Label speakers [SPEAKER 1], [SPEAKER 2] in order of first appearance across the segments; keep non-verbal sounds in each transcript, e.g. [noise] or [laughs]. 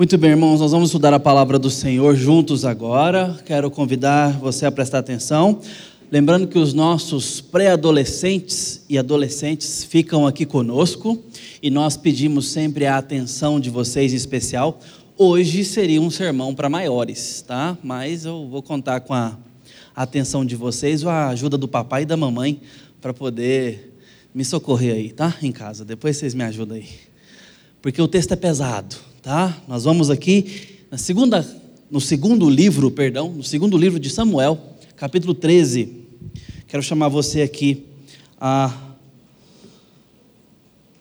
[SPEAKER 1] Muito bem, irmãos, nós vamos estudar a palavra do Senhor juntos agora. Quero convidar você a prestar atenção. Lembrando que os nossos pré-adolescentes e adolescentes ficam aqui conosco e nós pedimos sempre a atenção de vocês em especial. Hoje seria um sermão para maiores, tá? Mas eu vou contar com a atenção de vocês, a ajuda do papai e da mamãe para poder me socorrer aí, tá? Em casa. Depois vocês me ajudam aí. Porque o texto é pesado tá? Nós vamos aqui na segunda, no segundo livro, perdão, no segundo livro de Samuel, capítulo 13. Quero chamar você aqui a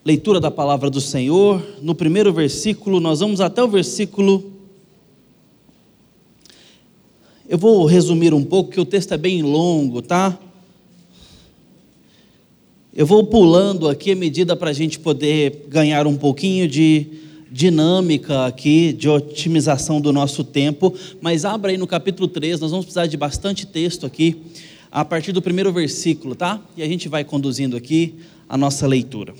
[SPEAKER 1] leitura da palavra do Senhor. No primeiro versículo, nós vamos até o versículo eu vou resumir um pouco, que o texto é bem longo, tá? Eu vou pulando aqui a medida para a gente poder ganhar um pouquinho de dinâmica aqui de otimização do nosso tempo, mas abra aí no capítulo 3, nós vamos precisar de bastante texto aqui, a partir do primeiro versículo, tá? E a gente vai conduzindo aqui a nossa leitura.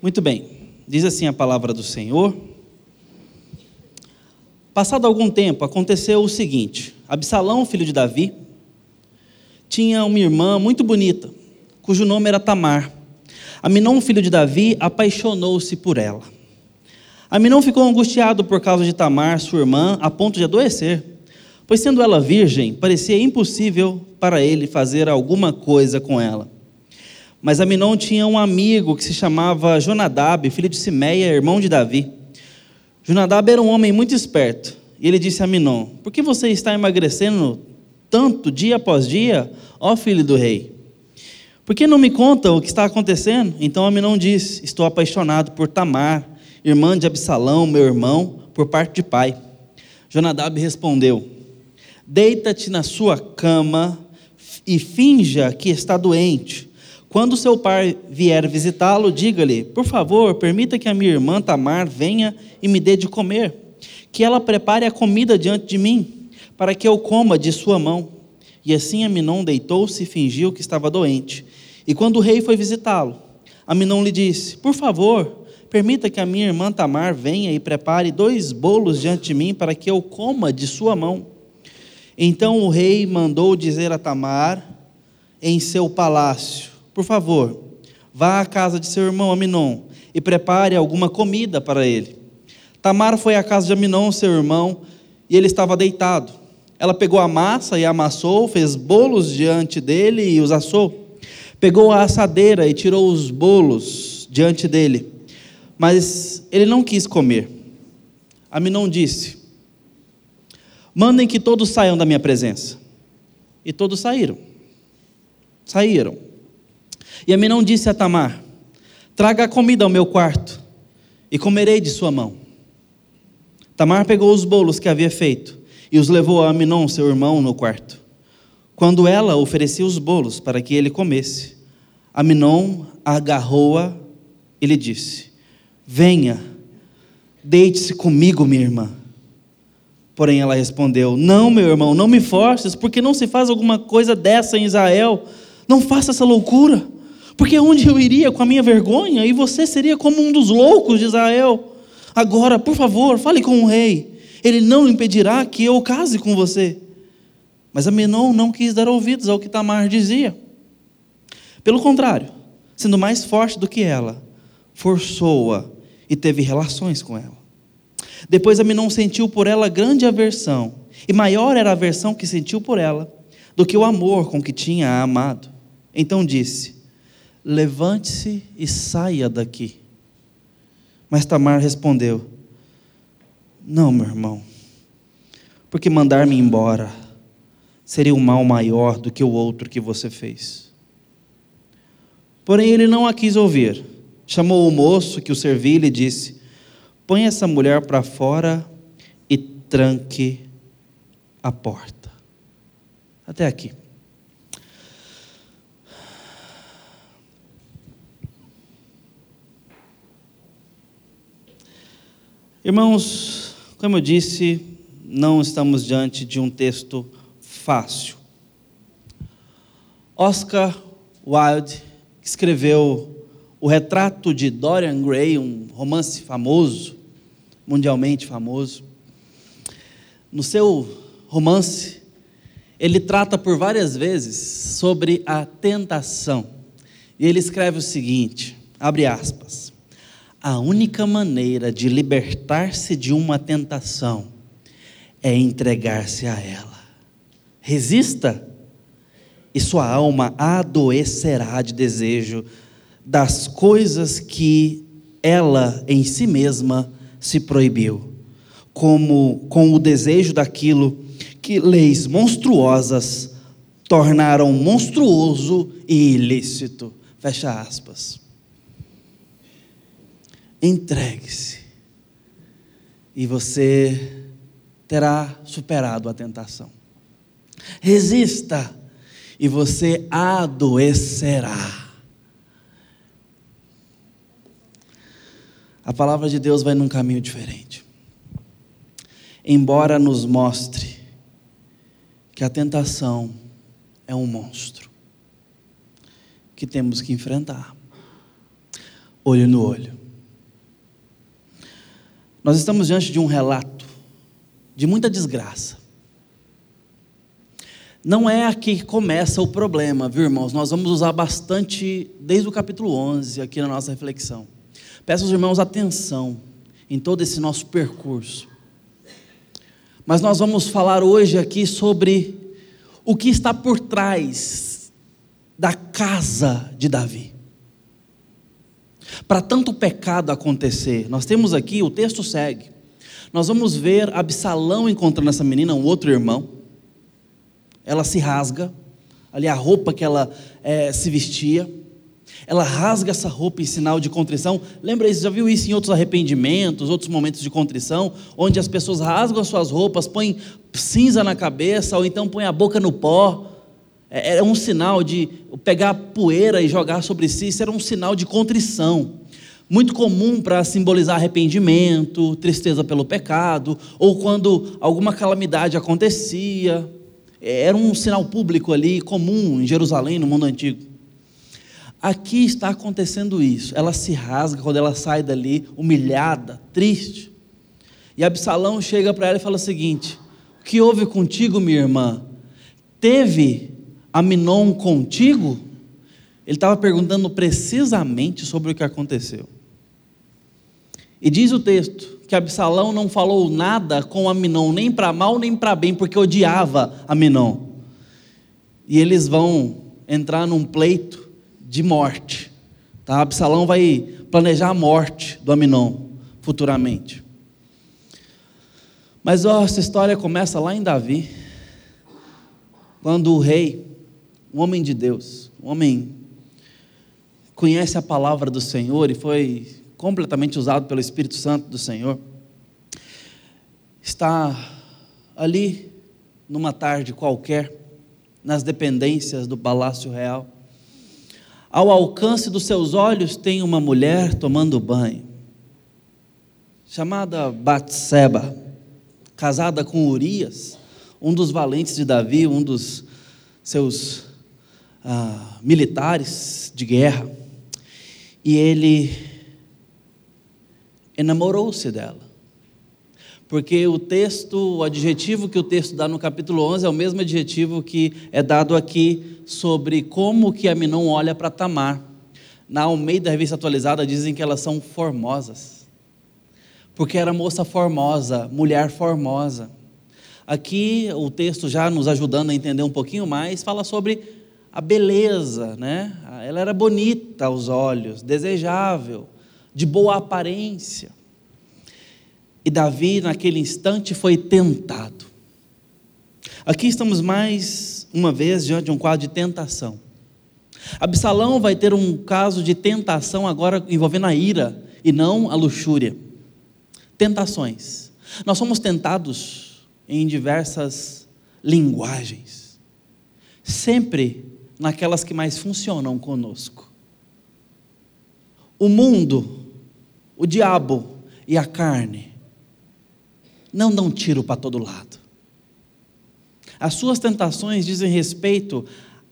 [SPEAKER 1] Muito bem, diz assim a palavra do Senhor. Passado algum tempo, aconteceu o seguinte: Absalão, filho de Davi, tinha uma irmã muito bonita, cujo nome era Tamar. Aminon, filho de Davi, apaixonou-se por ela. Aminon ficou angustiado por causa de Tamar, sua irmã, a ponto de adoecer, pois sendo ela virgem, parecia impossível para ele fazer alguma coisa com ela. Mas Aminon tinha um amigo que se chamava Jonadab, filho de Simeia, irmão de Davi. Jonadab era um homem muito esperto, e ele disse a Aminon: Por que você está emagrecendo tanto dia após dia, ó filho do rei? Por que não me conta o que está acontecendo? Então Aminon disse: Estou apaixonado por Tamar, irmã de Absalão, meu irmão, por parte de pai. Jonadab respondeu: Deita-te na sua cama e finja que está doente. Quando seu pai vier visitá-lo, diga-lhe: Por favor, permita que a minha irmã Tamar venha e me dê de comer, que ela prepare a comida diante de mim para que eu coma de sua mão. E assim Aminon deitou-se e fingiu que estava doente. E quando o rei foi visitá-lo, Aminon lhe disse: Por favor, permita que a minha irmã Tamar venha e prepare dois bolos diante de mim para que eu coma de sua mão. Então o rei mandou dizer a Tamar em seu palácio: Por favor, vá à casa de seu irmão Aminon e prepare alguma comida para ele. Tamar foi à casa de Aminon, seu irmão, e ele estava deitado. Ela pegou a massa e amassou, fez bolos diante dele e os assou. Pegou a assadeira e tirou os bolos diante dele. Mas ele não quis comer. Aminon disse: Mandem que todos saiam da minha presença. E todos saíram. Saíram. E Aminon disse a Tamar: Traga a comida ao meu quarto e comerei de sua mão. Tamar pegou os bolos que havia feito e os levou a Aminon, seu irmão, no quarto. Quando ela oferecia os bolos para que ele comesse, Aminon agarrou-a e lhe disse: Venha, deite-se comigo, minha irmã. Porém ela respondeu: Não, meu irmão, não me forces, porque não se faz alguma coisa dessa em Israel. Não faça essa loucura, porque onde eu iria com a minha vergonha e você seria como um dos loucos de Israel. Agora, por favor, fale com o rei ele não impedirá que eu case com você. Mas Amenon não quis dar ouvidos ao que Tamar dizia. Pelo contrário, sendo mais forte do que ela, forçou-a e teve relações com ela. Depois Amenon sentiu por ela grande aversão, e maior era a aversão que sentiu por ela do que o amor com que tinha a amado. Então disse: Levante-se e saia daqui. Mas Tamar respondeu: não, meu irmão, porque mandar-me embora seria um mal maior do que o outro que você fez. Porém, ele não a quis ouvir. Chamou o moço que o servia e lhe disse: Põe essa mulher para fora e tranque a porta. Até aqui. Irmãos, como eu disse, não estamos diante de um texto fácil. Oscar Wilde, escreveu o retrato de Dorian Gray, um romance famoso, mundialmente famoso. No seu romance, ele trata por várias vezes sobre a tentação. E ele escreve o seguinte: abre aspas. A única maneira de libertar-se de uma tentação é entregar-se a ela. Resista, e sua alma adoecerá de desejo das coisas que ela em si mesma se proibiu, como com o desejo daquilo que leis monstruosas tornaram monstruoso e ilícito. Fecha aspas. Entregue-se e você terá superado a tentação. Resista e você adoecerá. A palavra de Deus vai num caminho diferente. Embora nos mostre que a tentação é um monstro que temos que enfrentar, olho no olho. Nós estamos diante de um relato de muita desgraça. Não é aqui que começa o problema, viu, irmãos? Nós vamos usar bastante desde o capítulo 11 aqui na nossa reflexão. Peço aos irmãos atenção em todo esse nosso percurso. Mas nós vamos falar hoje aqui sobre o que está por trás da casa de Davi. Para tanto pecado acontecer, nós temos aqui, o texto segue. Nós vamos ver Absalão encontrando essa menina, um outro irmão. Ela se rasga, ali a roupa que ela é, se vestia. Ela rasga essa roupa em sinal de contrição. Lembra isso? Já viu isso em outros arrependimentos, outros momentos de contrição, onde as pessoas rasgam as suas roupas, põem cinza na cabeça, ou então põem a boca no pó. É, era um sinal de pegar poeira e jogar sobre si, isso era um sinal de contrição. Muito comum para simbolizar arrependimento, tristeza pelo pecado, ou quando alguma calamidade acontecia. Era um sinal público ali, comum em Jerusalém, no mundo antigo. Aqui está acontecendo isso. Ela se rasga quando ela sai dali, humilhada, triste. E Absalão chega para ela e fala o seguinte: O que houve contigo, minha irmã? Teve Aminon contigo? Ele estava perguntando precisamente sobre o que aconteceu. E diz o texto que Absalão não falou nada com Aminon, nem para mal nem para bem, porque odiava Aminon. E eles vão entrar num pleito de morte. Tá? Absalão vai planejar a morte do Aminon futuramente. Mas ó, essa história começa lá em Davi, quando o rei um homem de Deus, um homem conhece a palavra do Senhor e foi completamente usado pelo Espírito Santo do Senhor, está ali numa tarde qualquer, nas dependências do palácio real. Ao alcance dos seus olhos tem uma mulher tomando banho, chamada Batseba, casada com Urias, um dos valentes de Davi, um dos seus ah, militares de guerra, e ele enamorou-se dela. Porque o texto, o adjetivo que o texto dá no capítulo 11 é o mesmo adjetivo que é dado aqui sobre como que Aminon olha para Tamar. Na Almeida Revista Atualizada dizem que elas são formosas. Porque era moça formosa, mulher formosa. Aqui o texto já nos ajudando a entender um pouquinho mais, fala sobre a beleza, né? Ela era bonita aos olhos, desejável, de boa aparência. E Davi, naquele instante, foi tentado. Aqui estamos mais uma vez diante de um quadro de tentação. Absalão vai ter um caso de tentação agora envolvendo a ira e não a luxúria. Tentações. Nós somos tentados em diversas linguagens. Sempre naquelas que mais funcionam conosco. O mundo, o diabo e a carne não dão tiro para todo lado. As suas tentações dizem respeito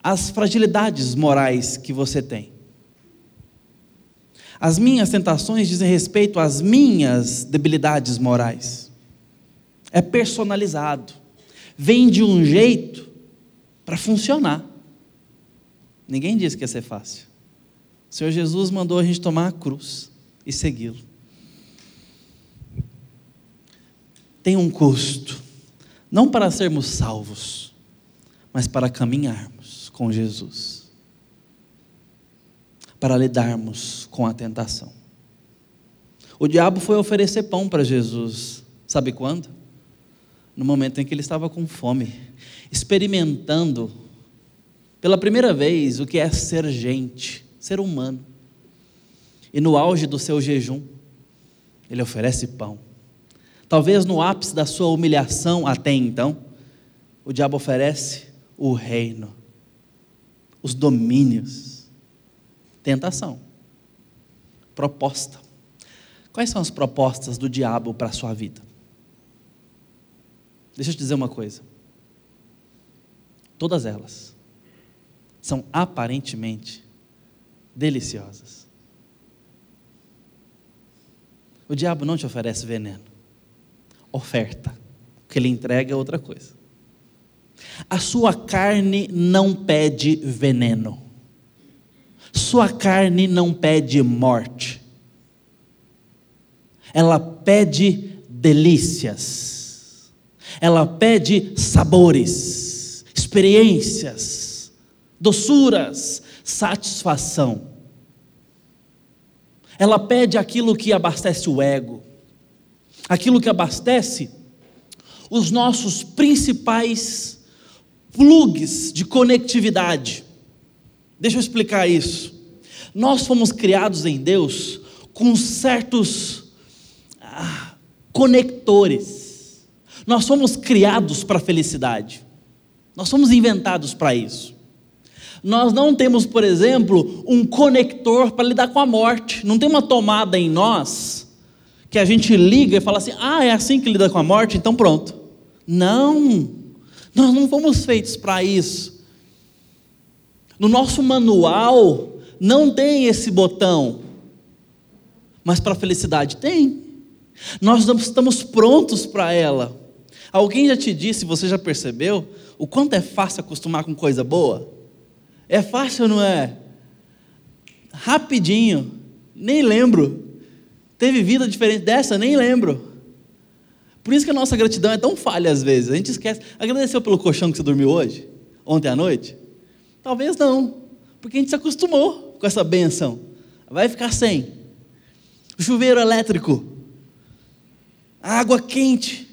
[SPEAKER 1] as fragilidades morais que você tem. As minhas tentações dizem respeito às minhas debilidades morais. É personalizado. Vem de um jeito para funcionar. Ninguém disse que ia ser fácil. O Senhor Jesus mandou a gente tomar a cruz e segui-lo. Tem um custo, não para sermos salvos, mas para caminharmos com Jesus, para lidarmos com a tentação. O diabo foi oferecer pão para Jesus, sabe quando? No momento em que ele estava com fome, experimentando pela primeira vez o que é ser gente, ser humano. E no auge do seu jejum, ele oferece pão. Talvez no ápice da sua humilhação até então, o diabo oferece o reino, os domínios, tentação, proposta. Quais são as propostas do diabo para a sua vida? Deixa eu te dizer uma coisa. Todas elas são aparentemente deliciosas. O diabo não te oferece veneno, oferta. O que ele entrega é outra coisa. A sua carne não pede veneno, sua carne não pede morte, ela pede delícias, ela pede sabores, experiências, doçuras, satisfação. Ela pede aquilo que abastece o ego, aquilo que abastece os nossos principais plugs de conectividade. Deixa eu explicar isso. Nós fomos criados em Deus com certos ah, conectores. Nós fomos criados para a felicidade. Nós fomos inventados para isso. Nós não temos, por exemplo, um conector para lidar com a morte. Não tem uma tomada em nós que a gente liga e fala assim: ah, é assim que lida com a morte, então pronto. Não, nós não fomos feitos para isso. No nosso manual não tem esse botão, mas para a felicidade tem. Nós estamos prontos para ela. Alguém já te disse, você já percebeu, o quanto é fácil acostumar com coisa boa? É fácil, não é? Rapidinho, nem lembro. Teve vida diferente dessa, nem lembro. Por isso que a nossa gratidão é tão falha às vezes. A gente esquece. Agradeceu pelo colchão que você dormiu hoje? Ontem à noite? Talvez não. Porque a gente se acostumou com essa benção. Vai ficar sem. Chuveiro elétrico. Água quente.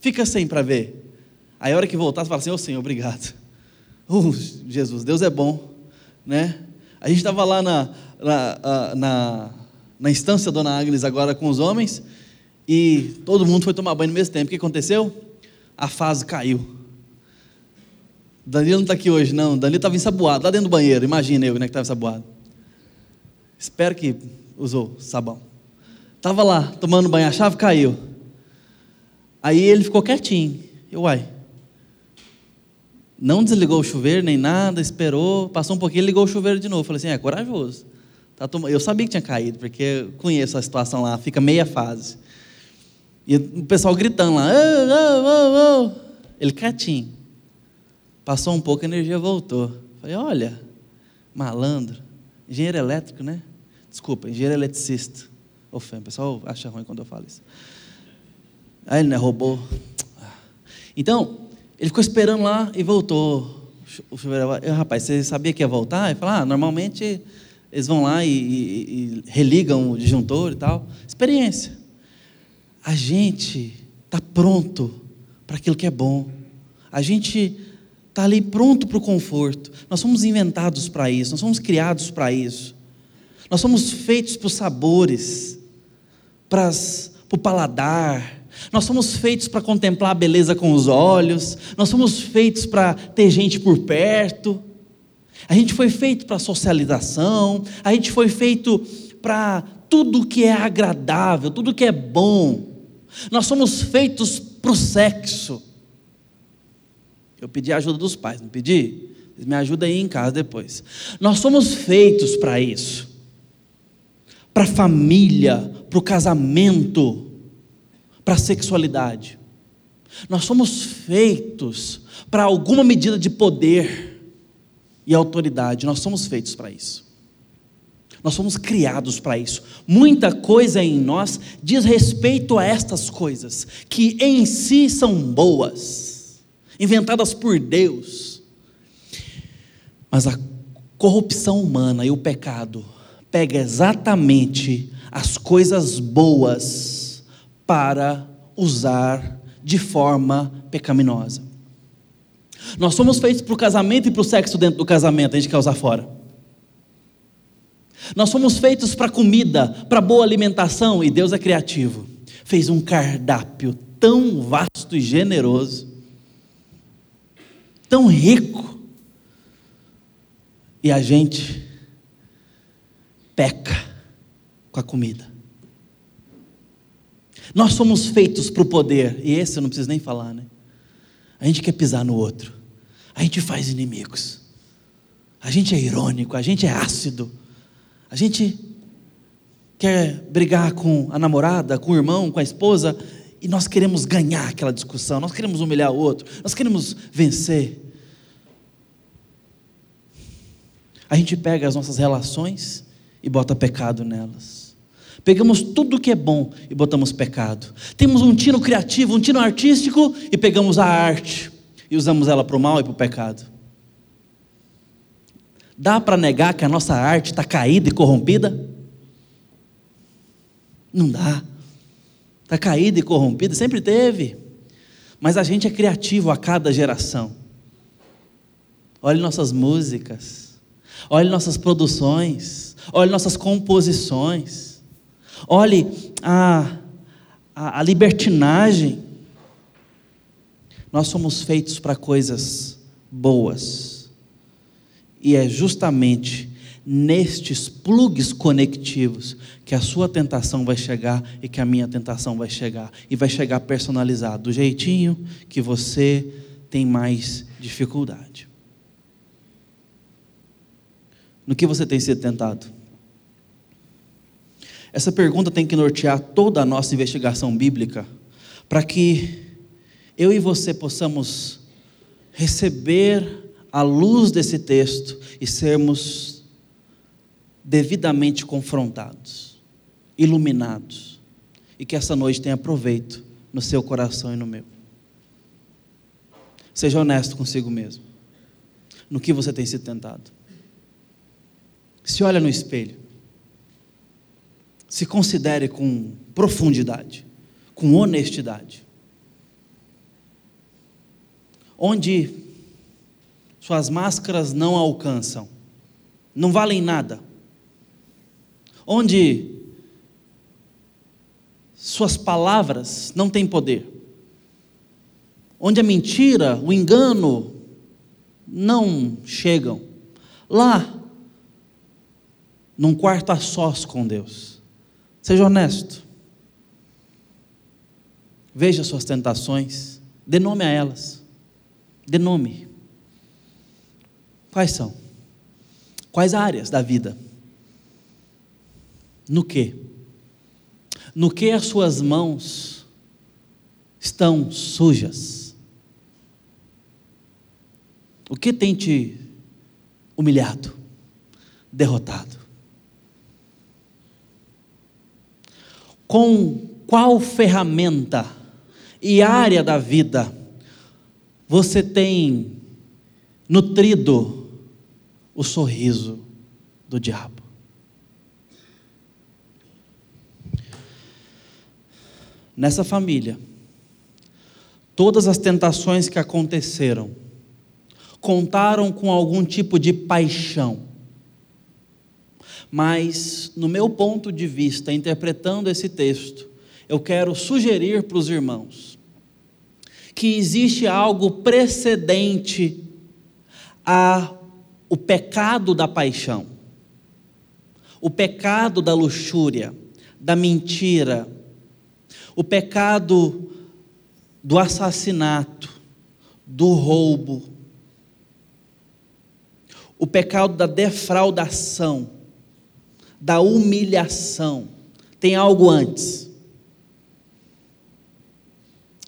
[SPEAKER 1] Fica sem para ver. Aí a hora que voltar, você fala assim, ô oh, Senhor, obrigado. Oh, Jesus, Deus é bom, né? A gente estava lá na, na, na, na instância Dona Agnes agora com os homens e todo mundo foi tomar banho no mesmo tempo. O que aconteceu? A fase caiu. Danilo não está aqui hoje, não. Danilo estava ensaboado, lá dentro do banheiro. Imagina eu, né, que estava ensaboado. Espero que usou sabão. Estava lá, tomando banho, a chave caiu. Aí ele ficou quietinho. Eu, uai, não desligou o chuveiro nem nada, esperou, passou um pouquinho, ligou o chuveiro de novo. Falei assim: é corajoso. Tá Eu sabia que tinha caído, porque eu conheço a situação lá, fica meia fase. E o pessoal gritando lá, oh, oh, oh, ele quietinho. Passou um pouco, a energia voltou. Falei: olha, malandro, engenheiro elétrico, né? Desculpa, engenheiro eletricista. O pessoal acha ruim quando eu falo isso. Aí ele, né, roubou. Então, ele ficou esperando lá e voltou. O chuveiro, rapaz, você sabia que ia voltar? Ele falou, ah, normalmente eles vão lá e, e, e religam o disjuntor e tal. Experiência. A gente está pronto para aquilo que é bom. A gente está ali pronto para o conforto. Nós somos inventados para isso, nós somos criados para isso. Nós somos feitos para os sabores, para o paladar, nós somos feitos para contemplar a beleza com os olhos, nós somos feitos para ter gente por perto, a gente foi feito para socialização, a gente foi feito para tudo que é agradável, tudo que é bom. Nós somos feitos para o sexo. Eu pedi a ajuda dos pais, não pedi? Me ajuda aí em casa depois. Nós somos feitos para isso. Para a família, para o casamento, para a sexualidade. Nós somos feitos para alguma medida de poder e autoridade. Nós somos feitos para isso. Nós somos criados para isso. Muita coisa em nós diz respeito a estas coisas, que em si são boas, inventadas por Deus. Mas a corrupção humana e o pecado pega exatamente as coisas boas para usar de forma pecaminosa. Nós somos feitos para o casamento e para o sexo dentro do casamento, a gente quer usar fora. Nós somos feitos para comida, para boa alimentação, e Deus é criativo. Fez um cardápio tão vasto e generoso, tão rico, e a gente peca com a comida. Nós somos feitos para o poder, e esse eu não preciso nem falar, né? A gente quer pisar no outro, a gente faz inimigos, a gente é irônico, a gente é ácido, a gente quer brigar com a namorada, com o irmão, com a esposa, e nós queremos ganhar aquela discussão, nós queremos humilhar o outro, nós queremos vencer. A gente pega as nossas relações e bota pecado nelas. Pegamos tudo que é bom e botamos pecado. Temos um tino criativo, um tino artístico e pegamos a arte e usamos ela para o mal e para o pecado. Dá para negar que a nossa arte está caída e corrompida? Não dá. Está caída e corrompida, sempre teve. Mas a gente é criativo a cada geração. Olhe nossas músicas, olhe nossas produções, olhe nossas composições, olhe a, a, a libertinagem. Nós somos feitos para coisas boas. E é justamente nestes plugs conectivos que a sua tentação vai chegar e que a minha tentação vai chegar. E vai chegar personalizado, do jeitinho que você tem mais dificuldade. No que você tem sido tentado? Essa pergunta tem que nortear toda a nossa investigação bíblica, para que eu e você possamos receber à luz desse texto e sermos devidamente confrontados, iluminados, e que essa noite tenha proveito no seu coração e no meu. Seja honesto consigo mesmo. No que você tem sido tentado. Se olha no espelho. Se considere com profundidade, com honestidade. Onde suas máscaras não alcançam, não valem nada. Onde suas palavras não têm poder. Onde a mentira, o engano não chegam. Lá, num quarto a sós com Deus. Seja honesto. Veja suas tentações, dê nome a elas. Dê nome. Quais são? Quais áreas da vida? No que? No que as suas mãos estão sujas? O que tem te humilhado, derrotado? Com qual ferramenta e área da vida você tem nutrido o sorriso do diabo. Nessa família, todas as tentações que aconteceram contaram com algum tipo de paixão. Mas, no meu ponto de vista, interpretando esse texto, eu quero sugerir para os irmãos que existe algo precedente a o pecado da paixão, o pecado da luxúria, da mentira, o pecado do assassinato, do roubo, o pecado da defraudação, da humilhação. Tem algo antes.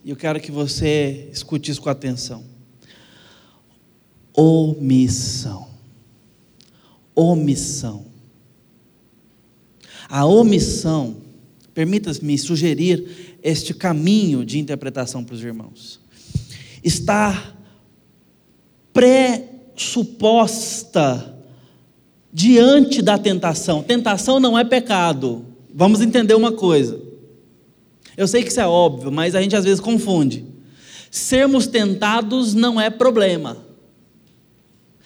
[SPEAKER 1] E eu quero que você escute isso com atenção. Omissão. Omissão. A omissão, permita-me sugerir este caminho de interpretação para os irmãos, está pressuposta diante da tentação. Tentação não é pecado. Vamos entender uma coisa. Eu sei que isso é óbvio, mas a gente às vezes confunde. Sermos tentados não é problema.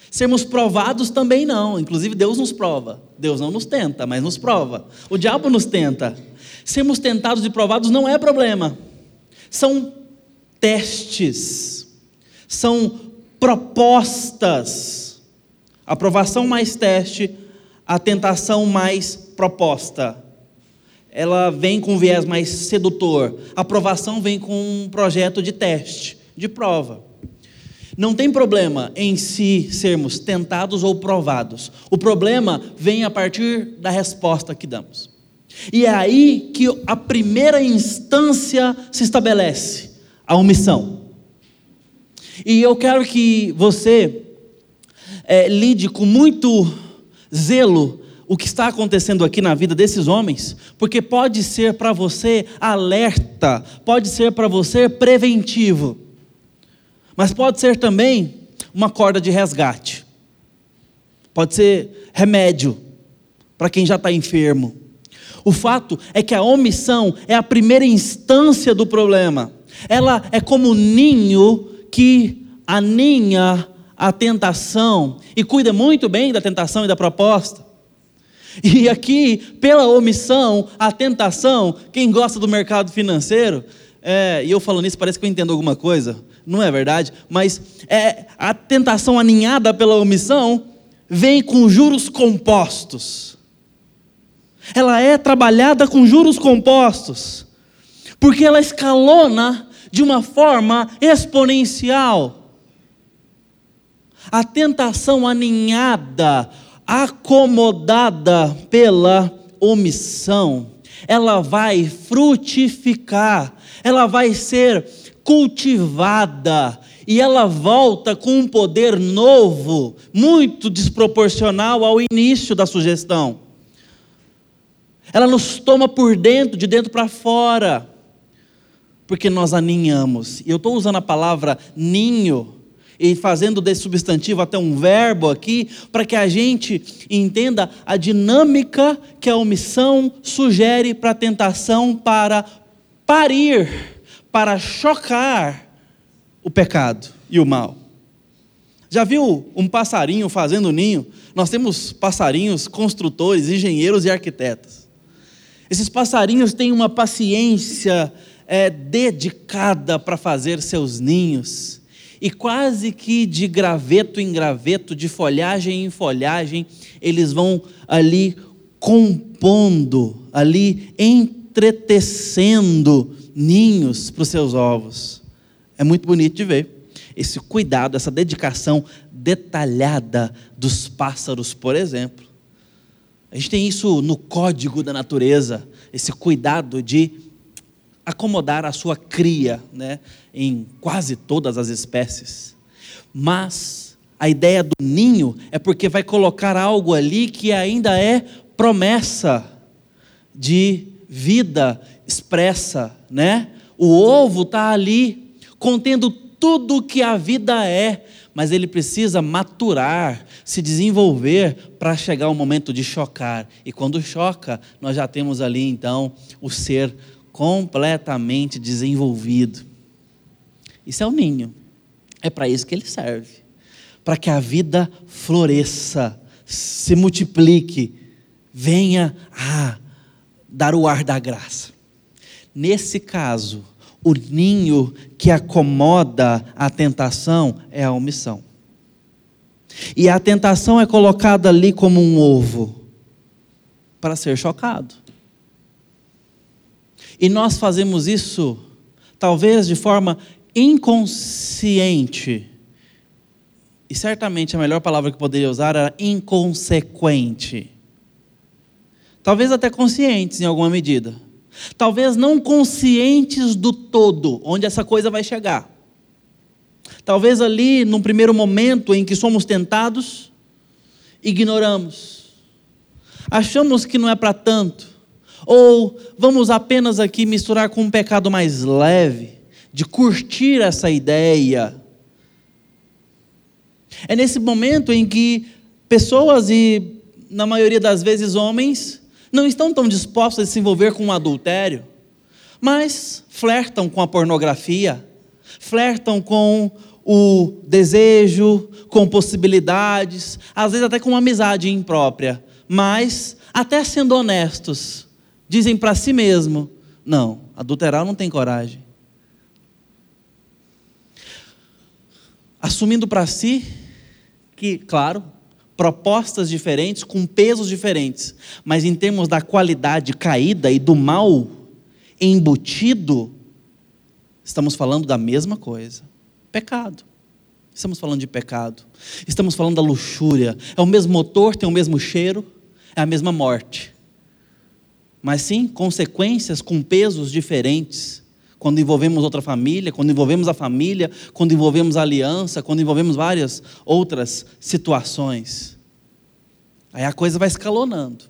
[SPEAKER 1] Sermos provados também não. Inclusive, Deus nos prova. Deus não nos tenta, mas nos prova. O diabo nos tenta. Sermos tentados e provados não é problema. São testes. São propostas. Aprovação mais teste, a tentação mais proposta. Ela vem com um viés mais sedutor. A aprovação vem com um projeto de teste, de prova. Não tem problema em si sermos tentados ou provados. O problema vem a partir da resposta que damos. E é aí que a primeira instância se estabelece a omissão. E eu quero que você é, lide com muito zelo o que está acontecendo aqui na vida desses homens, porque pode ser para você alerta, pode ser para você preventivo. Mas pode ser também uma corda de resgate. Pode ser remédio para quem já está enfermo. O fato é que a omissão é a primeira instância do problema. Ela é como um ninho que aninha a tentação e cuida muito bem da tentação e da proposta. E aqui, pela omissão, a tentação, quem gosta do mercado financeiro, é, e eu falando isso parece que eu entendo alguma coisa, não é verdade, mas é, a tentação aninhada pela omissão vem com juros compostos. Ela é trabalhada com juros compostos, porque ela escalona de uma forma exponencial. A tentação aninhada, acomodada pela omissão, ela vai frutificar, ela vai ser cultivada e ela volta com um poder novo, muito desproporcional ao início da sugestão. Ela nos toma por dentro, de dentro para fora, porque nós aninhamos. E eu estou usando a palavra ninho e fazendo desse substantivo até um verbo aqui, para que a gente entenda a dinâmica que a omissão sugere para a tentação para parir para chocar o pecado e o mal. Já viu um passarinho fazendo ninho? Nós temos passarinhos construtores, engenheiros e arquitetos. Esses passarinhos têm uma paciência é, dedicada para fazer seus ninhos. E quase que de graveto em graveto, de folhagem em folhagem, eles vão ali compondo, ali entretecendo ninhos para os seus ovos. É muito bonito de ver. Esse cuidado, essa dedicação detalhada dos pássaros, por exemplo. A gente tem isso no código da natureza, esse cuidado de acomodar a sua cria, né, em quase todas as espécies. Mas a ideia do ninho é porque vai colocar algo ali que ainda é promessa de vida expressa, né? O ovo está ali, contendo tudo que a vida é, mas ele precisa maturar, se desenvolver para chegar ao momento de chocar. E quando choca, nós já temos ali então o ser completamente desenvolvido. Isso é o ninho. É para isso que ele serve. Para que a vida floresça, se multiplique, venha a dar o ar da graça. Nesse caso, o ninho que acomoda a tentação é a omissão. E a tentação é colocada ali como um ovo para ser chocado. E nós fazemos isso, talvez de forma inconsciente, e certamente a melhor palavra que poderia usar era inconsequente. Talvez até conscientes em alguma medida. Talvez não conscientes do todo, onde essa coisa vai chegar. Talvez ali, num primeiro momento em que somos tentados, ignoramos. Achamos que não é para tanto. Ou vamos apenas aqui misturar com um pecado mais leve, de curtir essa ideia. É nesse momento em que pessoas, e na maioria das vezes homens, não estão tão dispostos a se envolver com o adultério, mas flertam com a pornografia, flertam com o desejo, com possibilidades, às vezes até com amizade imprópria, mas, até sendo honestos, dizem para si mesmo: não, adulterar não tem coragem. Assumindo para si que, claro, propostas diferentes, com pesos diferentes, mas em termos da qualidade caída e do mal embutido, estamos falando da mesma coisa: pecado. Estamos falando de pecado. Estamos falando da luxúria. É o mesmo motor, tem o mesmo cheiro, é a mesma morte. Mas sim, consequências com pesos diferentes quando envolvemos outra família, quando envolvemos a família, quando envolvemos a aliança, quando envolvemos várias outras situações. Aí a coisa vai escalonando.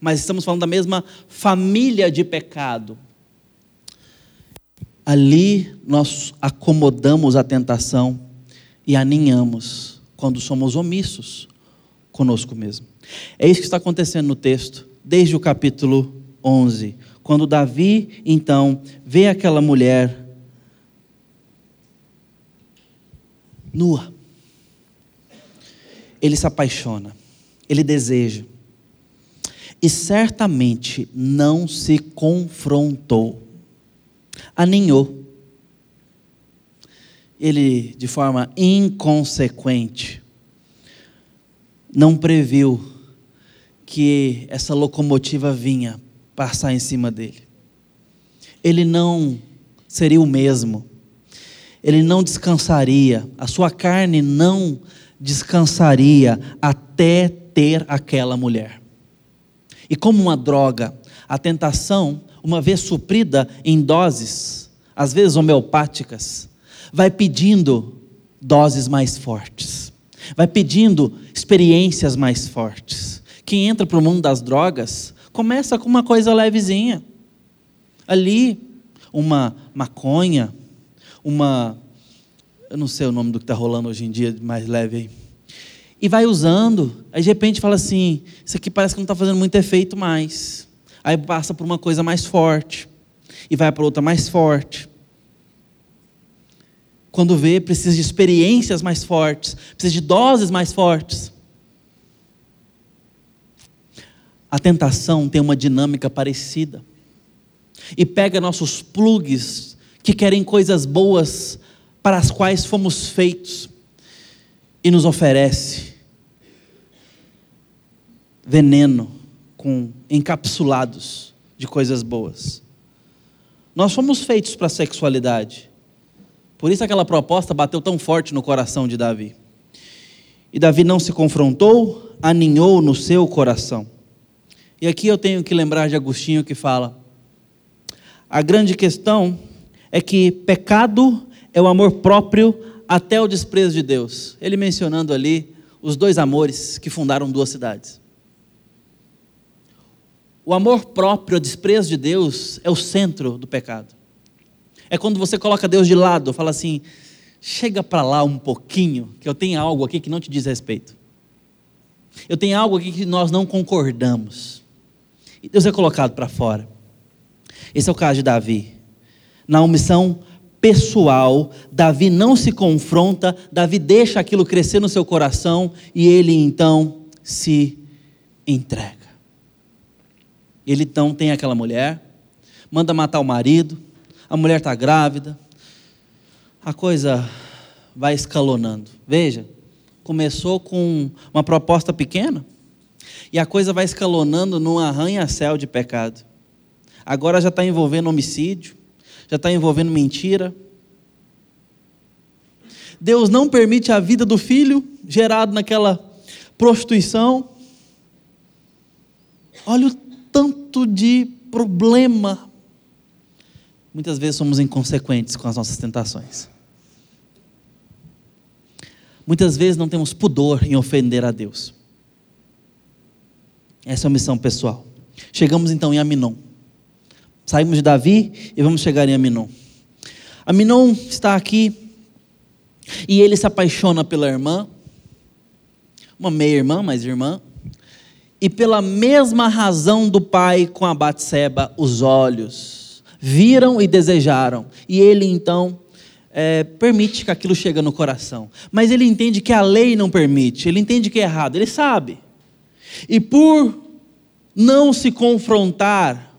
[SPEAKER 1] Mas estamos falando da mesma família de pecado. Ali nós acomodamos a tentação e aninhamos quando somos omissos conosco mesmo. É isso que está acontecendo no texto, desde o capítulo 11 quando Davi, então, vê aquela mulher nua, ele se apaixona, ele deseja. E certamente não se confrontou, aninhou. Ele, de forma inconsequente, não previu que essa locomotiva vinha passar em cima dele. Ele não seria o mesmo. Ele não descansaria, a sua carne não descansaria até ter aquela mulher. E como uma droga, a tentação, uma vez suprida em doses, às vezes homeopáticas, vai pedindo doses mais fortes, vai pedindo experiências mais fortes. Quem entra para o mundo das drogas Começa com uma coisa levezinha. Ali, uma maconha, uma. Eu não sei o nome do que está rolando hoje em dia, mais leve aí. E vai usando, aí de repente fala assim: Isso aqui parece que não está fazendo muito efeito mais. Aí passa por uma coisa mais forte, e vai para outra mais forte. Quando vê, precisa de experiências mais fortes, precisa de doses mais fortes. A tentação tem uma dinâmica parecida. E pega nossos plugs que querem coisas boas para as quais fomos feitos e nos oferece veneno com encapsulados de coisas boas. Nós fomos feitos para a sexualidade. Por isso aquela proposta bateu tão forte no coração de Davi. E Davi não se confrontou, aninhou no seu coração. E aqui eu tenho que lembrar de Agostinho que fala: a grande questão é que pecado é o amor próprio até o desprezo de Deus. Ele mencionando ali os dois amores que fundaram duas cidades. O amor próprio, o desprezo de Deus é o centro do pecado. É quando você coloca Deus de lado, fala assim: chega para lá um pouquinho, que eu tenho algo aqui que não te diz respeito. Eu tenho algo aqui que nós não concordamos. E Deus é colocado para fora. Esse é o caso de Davi. Na omissão pessoal, Davi não se confronta, Davi deixa aquilo crescer no seu coração e ele então se entrega. Ele então tem aquela mulher, manda matar o marido, a mulher está grávida, a coisa vai escalonando. Veja, começou com uma proposta pequena, e a coisa vai escalonando num arranha-céu de pecado. Agora já está envolvendo homicídio, já está envolvendo mentira. Deus não permite a vida do filho gerado naquela prostituição. Olha o tanto de problema. Muitas vezes somos inconsequentes com as nossas tentações. Muitas vezes não temos pudor em ofender a Deus. Essa é a missão pessoal. Chegamos então em Aminon. Saímos de Davi e vamos chegar em Aminon. Aminon está aqui e ele se apaixona pela irmã, uma meia-irmã, mas irmã, e pela mesma razão do pai com a Batseba, os olhos viram e desejaram, e ele então é, permite que aquilo chegue no coração. Mas ele entende que a lei não permite, ele entende que é errado, ele sabe. E por não se confrontar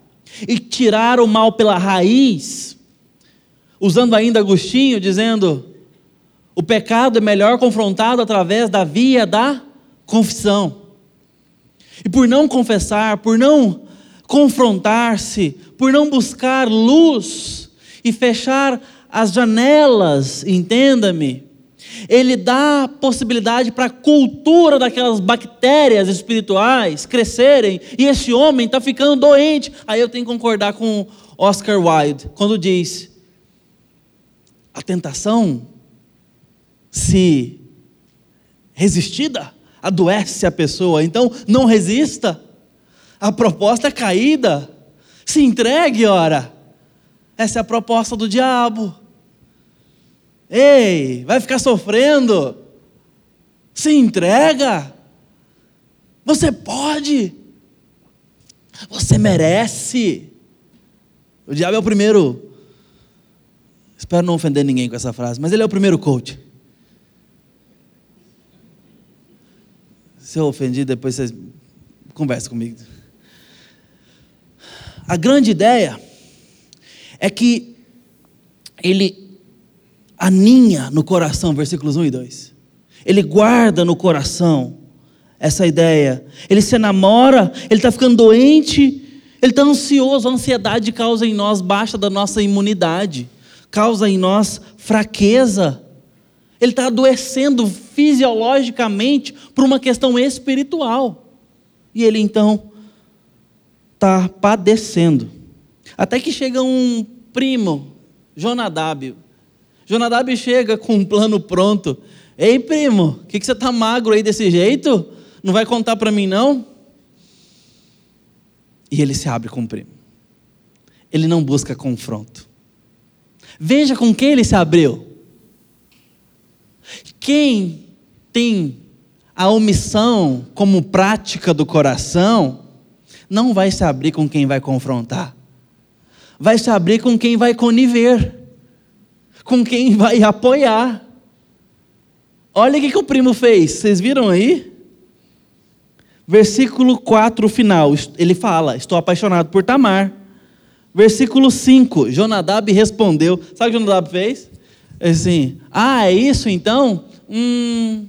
[SPEAKER 1] e tirar o mal pela raiz, usando ainda Agostinho, dizendo: o pecado é melhor confrontado através da via da confissão. E por não confessar, por não confrontar-se, por não buscar luz e fechar as janelas, entenda-me, ele dá possibilidade para a cultura daquelas bactérias espirituais crescerem, e esse homem está ficando doente. Aí eu tenho que concordar com Oscar Wilde, quando diz: a tentação, se resistida, adoece a pessoa, então não resista. A proposta é caída. Se entregue, ora. Essa é a proposta do diabo. Ei, vai ficar sofrendo? Se entrega. Você pode. Você merece. O diabo é o primeiro. Espero não ofender ninguém com essa frase, mas ele é o primeiro coach. Se eu ofendi, depois vocês conversam comigo. A grande ideia é que ele aninha no coração, versículos 1 e 2. Ele guarda no coração essa ideia. Ele se enamora, ele está ficando doente, ele está ansioso. A ansiedade causa em nós baixa da nossa imunidade, causa em nós fraqueza. Ele está adoecendo fisiologicamente por uma questão espiritual. E ele então está padecendo. Até que chega um primo, Jonadab, Jonadab chega com um plano pronto. Ei, primo, o que, que você está magro aí desse jeito? Não vai contar para mim, não? E ele se abre com o primo. Ele não busca confronto. Veja com quem ele se abriu. Quem tem a omissão como prática do coração, não vai se abrir com quem vai confrontar. Vai se abrir com quem vai coniver com quem vai apoiar. Olha o que, que o primo fez, vocês viram aí? Versículo 4, final, ele fala: Estou apaixonado por Tamar. Versículo 5, Jonadab respondeu: Sabe o que Jonadab fez? Assim, ah, é isso então? Hum.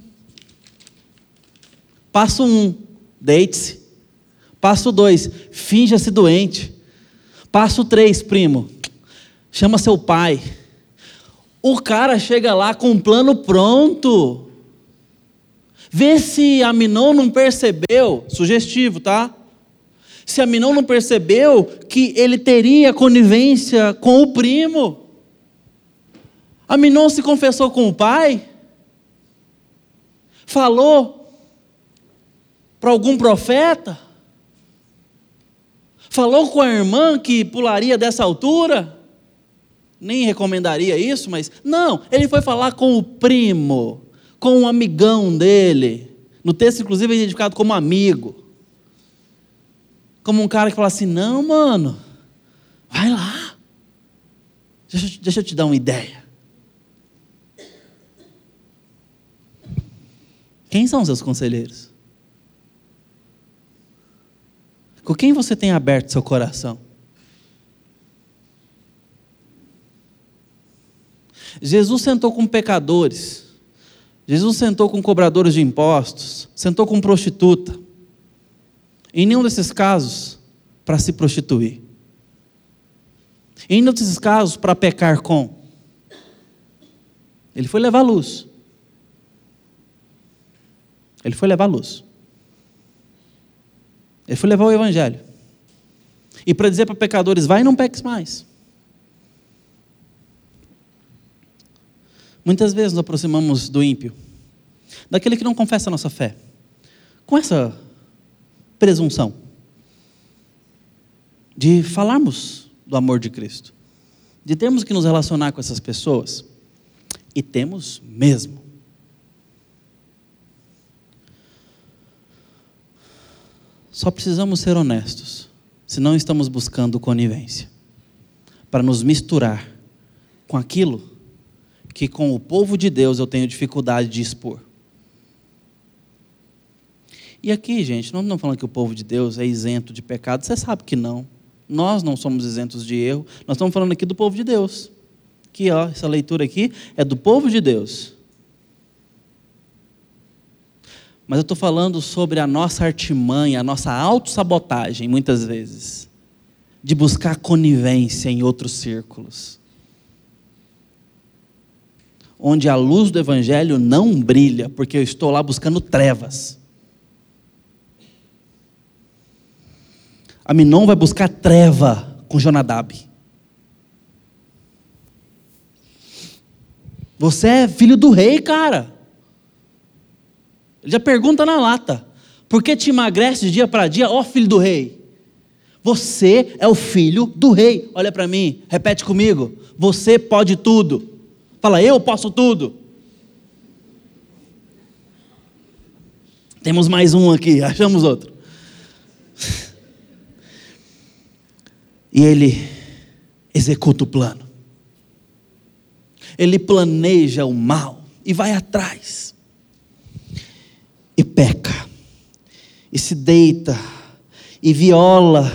[SPEAKER 1] Passo 1, um, deite-se. Passo 2, finja-se doente. Passo 3, primo, chama seu pai. O cara chega lá com um plano pronto. Vê se Aminon não percebeu, sugestivo, tá? Se Aminon não percebeu que ele teria conivência com o primo. Aminon se confessou com o pai? Falou para algum profeta? Falou com a irmã que pularia dessa altura? Nem recomendaria isso, mas não, ele foi falar com o primo, com um amigão dele. No texto, inclusive, é identificado como amigo. Como um cara que fala assim: não, mano, vai lá. Deixa, deixa eu te dar uma ideia. Quem são seus conselheiros? Com quem você tem aberto seu coração? Jesus sentou com pecadores, Jesus sentou com cobradores de impostos, sentou com prostituta. Em nenhum desses casos, para se prostituir. Em nenhum desses casos, para pecar com. Ele foi levar luz. Ele foi levar luz. Ele foi levar o evangelho. E para dizer para pecadores: vai e não peques mais. Muitas vezes nos aproximamos do ímpio, daquele que não confessa a nossa fé, com essa presunção de falarmos do amor de Cristo, de termos que nos relacionar com essas pessoas, e temos mesmo. Só precisamos ser honestos, se não estamos buscando conivência, para nos misturar com aquilo que com o povo de Deus eu tenho dificuldade de expor. E aqui, gente, não estamos falando que o povo de Deus é isento de pecado, você sabe que não. Nós não somos isentos de erro, nós estamos falando aqui do povo de Deus. Aqui, ó, essa leitura aqui é do povo de Deus. Mas eu estou falando sobre a nossa artimanha, a nossa autossabotagem, muitas vezes, de buscar conivência em outros círculos onde a luz do Evangelho não brilha, porque eu estou lá buscando trevas. Aminon vai buscar treva com Jonadab. Você é filho do rei, cara. Ele já pergunta na lata: por que te emagrece de dia para dia, ó filho do rei? Você é o filho do rei. Olha para mim, repete comigo. Você pode tudo. Fala, eu posso tudo. Temos mais um aqui, [laughs] achamos outro. E ele executa o plano. Ele planeja o mal e vai atrás. E peca. E se deita. E viola.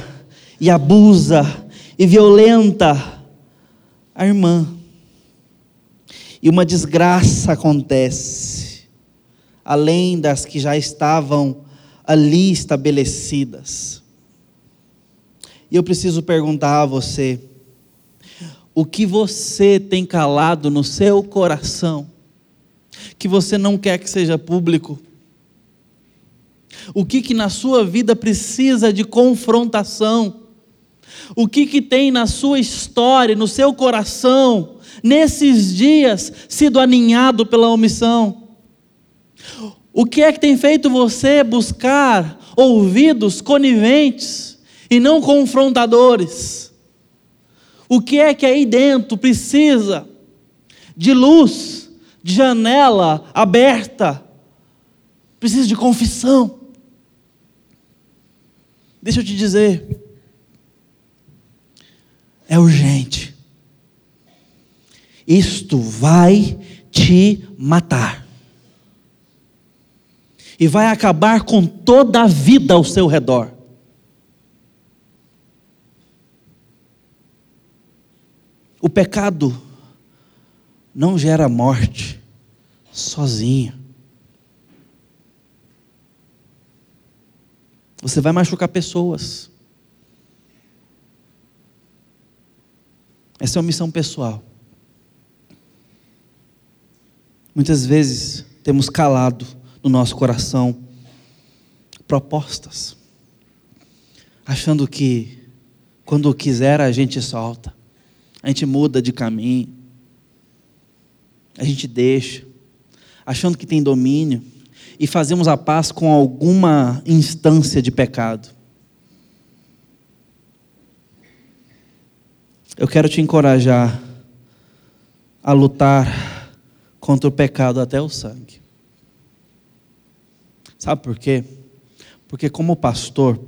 [SPEAKER 1] E abusa. E violenta a irmã. E uma desgraça acontece, além das que já estavam ali estabelecidas. E eu preciso perguntar a você: o que você tem calado no seu coração, que você não quer que seja público? O que que na sua vida precisa de confrontação? O que que tem na sua história, no seu coração, nesses dias sido aninhado pela omissão? O que é que tem feito você buscar ouvidos coniventes e não confrontadores? O que é que aí dentro precisa de luz, de janela aberta? Precisa de confissão. Deixa eu te dizer, é urgente. Isto vai te matar. E vai acabar com toda a vida ao seu redor. O pecado não gera morte sozinho. Você vai machucar pessoas. Essa é uma missão pessoal. Muitas vezes temos calado no nosso coração propostas, achando que quando quiser a gente solta, a gente muda de caminho, a gente deixa, achando que tem domínio, e fazemos a paz com alguma instância de pecado. Eu quero te encorajar a lutar contra o pecado até o sangue. Sabe por quê? Porque, como pastor,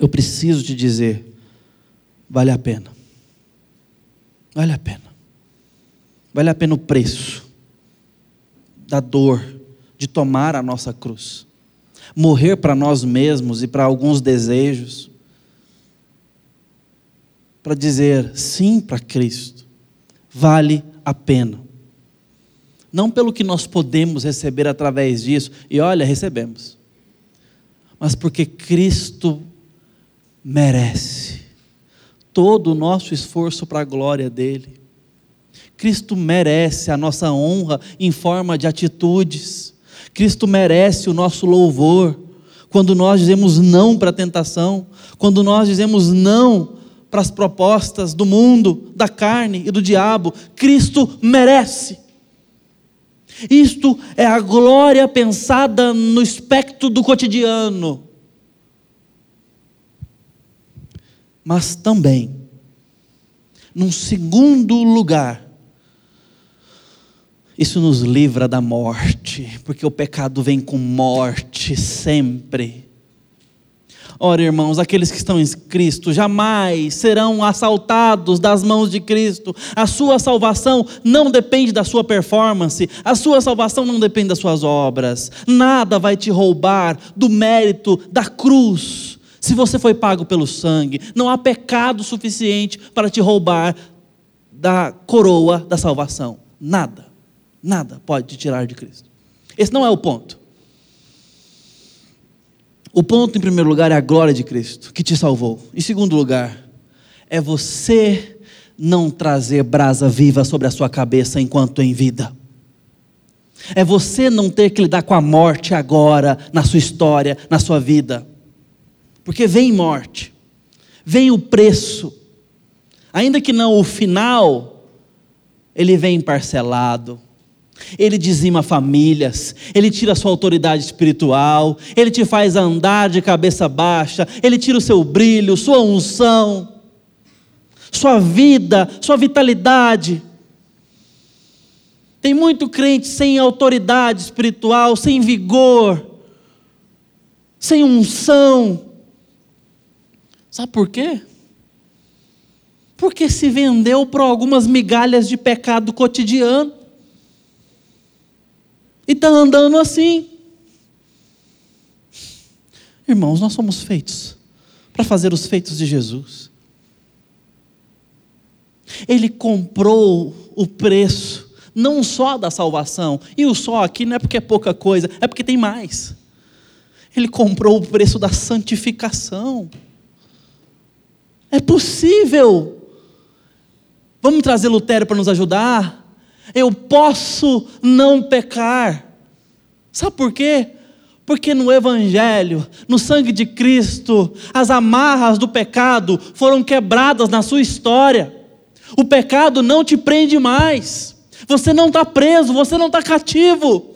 [SPEAKER 1] eu preciso te dizer: vale a pena. Vale a pena. Vale a pena o preço da dor de tomar a nossa cruz, morrer para nós mesmos e para alguns desejos, para dizer sim para Cristo. Vale a pena não pelo que nós podemos receber através disso, e olha, recebemos, mas porque Cristo merece todo o nosso esforço para a glória dele. Cristo merece a nossa honra em forma de atitudes. Cristo merece o nosso louvor. Quando nós dizemos não para a tentação, quando nós dizemos não para as propostas do mundo, da carne e do diabo, Cristo merece. Isto é a glória pensada no espectro do cotidiano. Mas também, num segundo lugar, isso nos livra da morte, porque o pecado vem com morte sempre. Ora, irmãos, aqueles que estão em Cristo jamais serão assaltados das mãos de Cristo. A sua salvação não depende da sua performance, a sua salvação não depende das suas obras. Nada vai te roubar do mérito da cruz. Se você foi pago pelo sangue, não há pecado suficiente para te roubar da coroa da salvação. Nada. Nada pode te tirar de Cristo. Esse não é o ponto. O ponto, em primeiro lugar, é a glória de Cristo, que te salvou. Em segundo lugar, é você não trazer brasa viva sobre a sua cabeça enquanto em vida. É você não ter que lidar com a morte agora, na sua história, na sua vida. Porque vem morte, vem o preço. Ainda que não o final, ele vem parcelado ele dizima famílias, ele tira a sua autoridade espiritual, ele te faz andar de cabeça baixa, ele tira o seu brilho, sua unção, sua vida, sua vitalidade. Tem muito crente sem autoridade espiritual, sem vigor, sem unção. Sabe por quê? Porque se vendeu por algumas migalhas de pecado cotidiano e está andando assim. Irmãos, nós somos feitos para fazer os feitos de Jesus. Ele comprou o preço, não só da salvação, e o só aqui não é porque é pouca coisa, é porque tem mais. Ele comprou o preço da santificação. É possível. Vamos trazer Lutero para nos ajudar? Eu posso não pecar. Sabe por quê? Porque no Evangelho, no sangue de Cristo, as amarras do pecado foram quebradas na sua história. O pecado não te prende mais. Você não está preso, você não está cativo.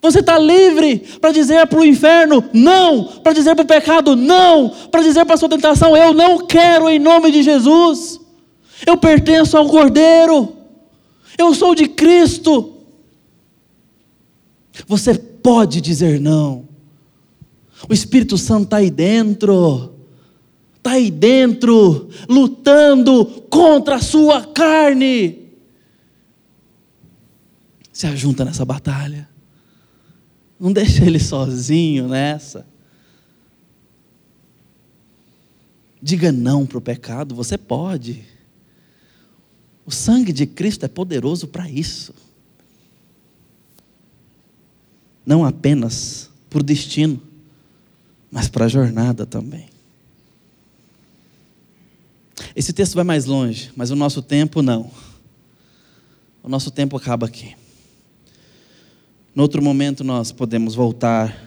[SPEAKER 1] Você está livre para dizer para o inferno não, para dizer para o pecado não, para dizer para a sua tentação: eu não quero em nome de Jesus. Eu pertenço ao Cordeiro. Eu sou de Cristo. Você pode dizer não. O Espírito Santo está aí dentro. Está aí dentro, lutando contra a sua carne. Se ajunta nessa batalha. Não deixa ele sozinho nessa. Diga não para o pecado, você pode. O sangue de Cristo é poderoso para isso. Não apenas por destino, mas para a jornada também. Esse texto vai mais longe, mas o nosso tempo não. O nosso tempo acaba aqui. No outro momento nós podemos voltar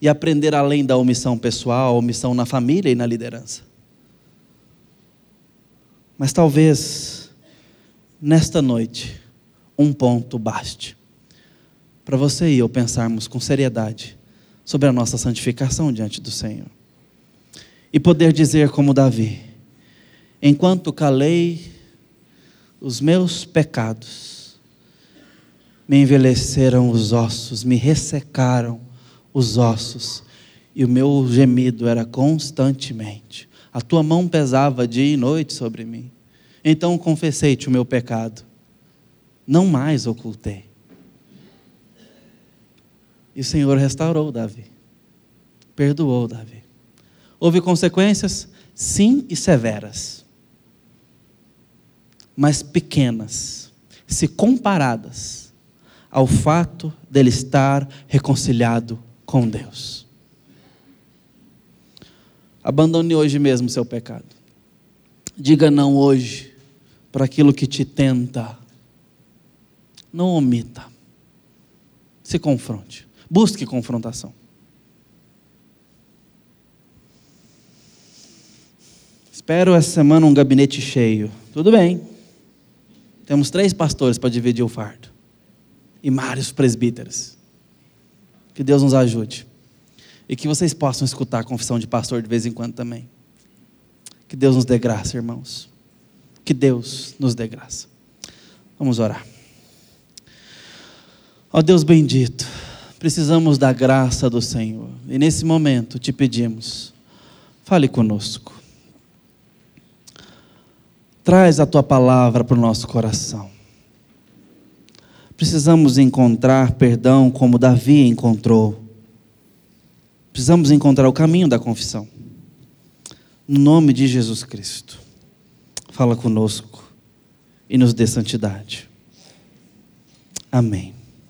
[SPEAKER 1] e aprender além da omissão pessoal, omissão na família e na liderança. Mas talvez nesta noite, um ponto baste. Para você e eu pensarmos com seriedade sobre a nossa santificação diante do Senhor. E poder dizer como Davi: enquanto calei os meus pecados, me envelheceram os ossos, me ressecaram os ossos, e o meu gemido era constantemente. A tua mão pesava dia e noite sobre mim. Então confessei-te o meu pecado, não mais ocultei. E o Senhor restaurou Davi, perdoou Davi. Houve consequências? Sim, e severas, mas pequenas, se comparadas ao fato dele estar reconciliado com Deus. Abandone hoje mesmo seu pecado. Diga não hoje para aquilo que te tenta. Não omita. Se confronte. Busque confrontação. Espero essa semana um gabinete cheio. Tudo bem. Temos três pastores para dividir o fardo. E vários presbíteros. Que Deus nos ajude. E que vocês possam escutar a confissão de pastor de vez em quando também. Que Deus nos dê graça, irmãos. Que Deus nos dê graça. Vamos orar. Ó Deus bendito, precisamos da graça do Senhor. E nesse momento te pedimos, fale conosco. Traz a tua palavra para o nosso coração. Precisamos encontrar perdão como Davi encontrou. Precisamos encontrar o caminho da confissão. No nome de Jesus Cristo. Fala conosco e nos dê santidade. Amém.